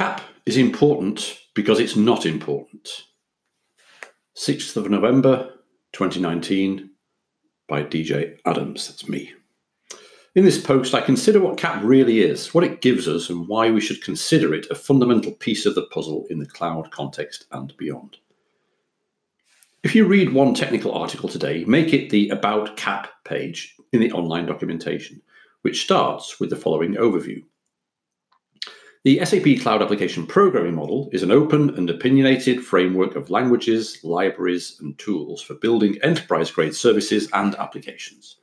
CAP is important because it's not important. 6th of November 2019 by DJ Adams. That's me. In this post, I consider what CAP really is, what it gives us, and why we should consider it a fundamental piece of the puzzle in the cloud context and beyond. If you read one technical article today, make it the About CAP page in the online documentation, which starts with the following overview. The SAP Cloud Application Programming Model is an open and opinionated framework of languages, libraries, and tools for building enterprise grade services and applications.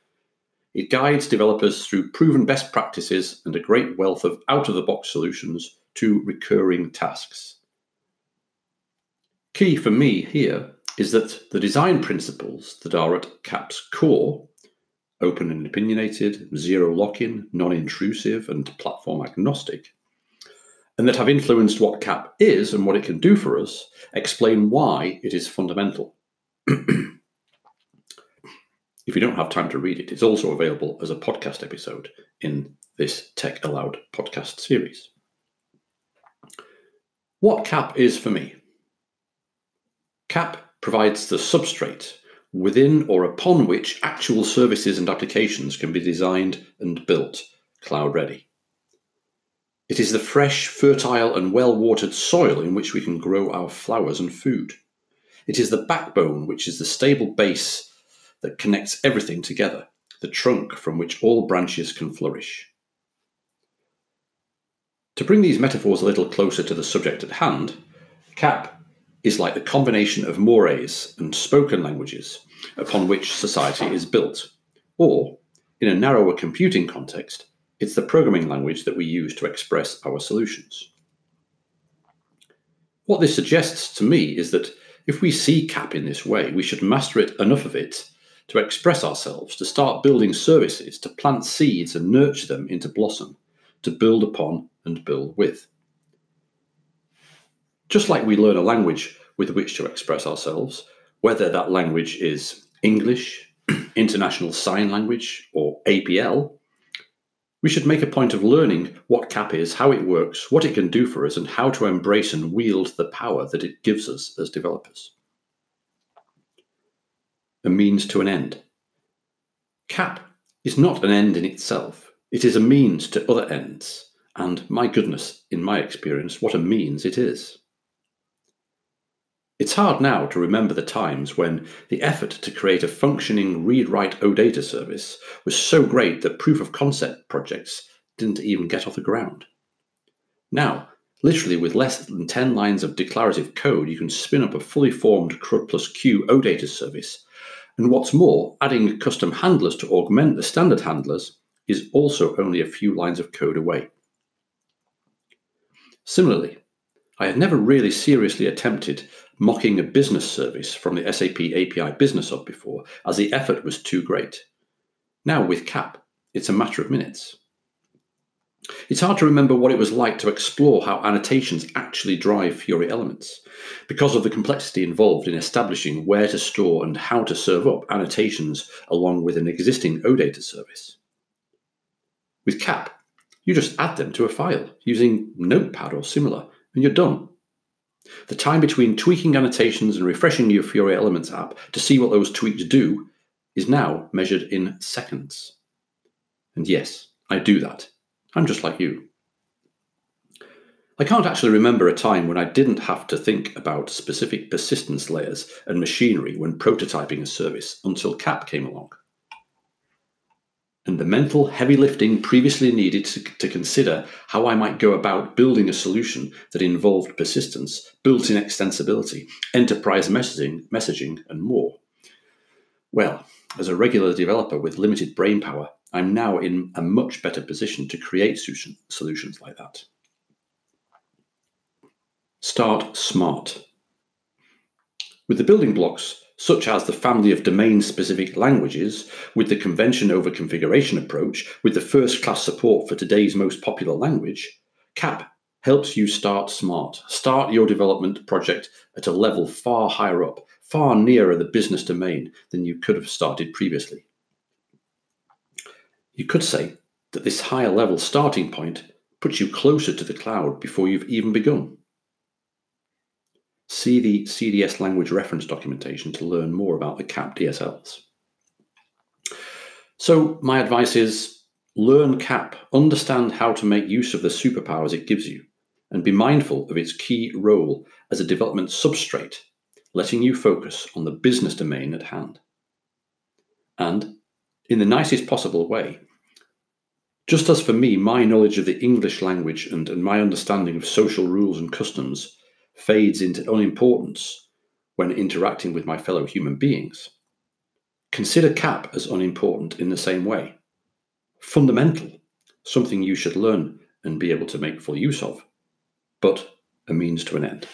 It guides developers through proven best practices and a great wealth of out of the box solutions to recurring tasks. Key for me here is that the design principles that are at CAP's core open and opinionated, zero lock in, non intrusive, and platform agnostic and that have influenced what CAP is and what it can do for us explain why it is fundamental. If you don't have time to read it, it's also available as a podcast episode in this Tech Aloud podcast series. What CAP is for me? CAP provides the substrate within or upon which actual services and applications can be designed and built cloud ready. It is the fresh, fertile, and well watered soil in which we can grow our flowers and food. It is the backbone, which is the stable base that connects everything together, the trunk from which all branches can flourish. To bring these metaphors a little closer to the subject at hand, CAP is like the combination of mores and spoken languages upon which society is built, or, in a narrower computing context, it's the programming language that we use to express our solutions. What this suggests to me is that if we see CAP in this way, we should master it enough of it to express ourselves, to start building services, to plant seeds and nurture them into blossom, to build upon and build with. Just like we learn a language with which to express ourselves, whether that language is English, International Sign Language, or APL, we should make a point of learning what CAP is, how it works, what it can do for us, and how to embrace and wield the power that it gives us as developers a means to an end. CAP is not an end in itself, it is a means to other ends, and my goodness, in my experience, what a means it is. It's hard now to remember the times when the effort to create a functioning read write OData service was so great that proof of concept projects didn't even get off the ground. Now, literally with less than 10 lines of declarative code, you can spin up a fully formed CRUD plus Q OData service and what's more, adding custom handlers to augment the standard handlers is also only a few lines of code away. Similarly, I had never really seriously attempted mocking a business service from the SAP API Business Hub before, as the effort was too great. Now, with CAP, it's a matter of minutes. It's hard to remember what it was like to explore how annotations actually drive Fiori elements, because of the complexity involved in establishing where to store and how to serve up annotations along with an existing OData service. With CAP, you just add them to a file using Notepad or similar, and you're done. The time between tweaking annotations and refreshing your Fiori Elements app to see what those tweaks do is now measured in seconds. And yes, I do that I'm just like you. I can't actually remember a time when I didn't have to think about specific persistence layers and machinery when prototyping a service until CAP came along. And the mental heavy lifting previously needed to, to consider how I might go about building a solution that involved persistence, built in extensibility, enterprise messaging, messaging, and more. Well, as a regular developer with limited brain power, I'm now in a much better position to create solutions like that. Start smart. With the building blocks, such as the family of domain specific languages, with the convention over configuration approach, with the first class support for today's most popular language, CAP helps you start smart. Start your development project at a level far higher up, far nearer the business domain than you could have started previously. You could say that this higher level starting point puts you closer to the cloud before you've even begun. See the CDS language reference documentation to learn more about the CAP DSLs. So, my advice is learn CAP, understand how to make use of the superpowers it gives you, and be mindful of its key role as a development substrate, letting you focus on the business domain at hand. And, in the nicest possible way, just as for me, my knowledge of the English language and, and my understanding of social rules and customs fades into unimportance when interacting with my fellow human beings, consider CAP as unimportant in the same way. Fundamental, something you should learn and be able to make full use of, but a means to an end.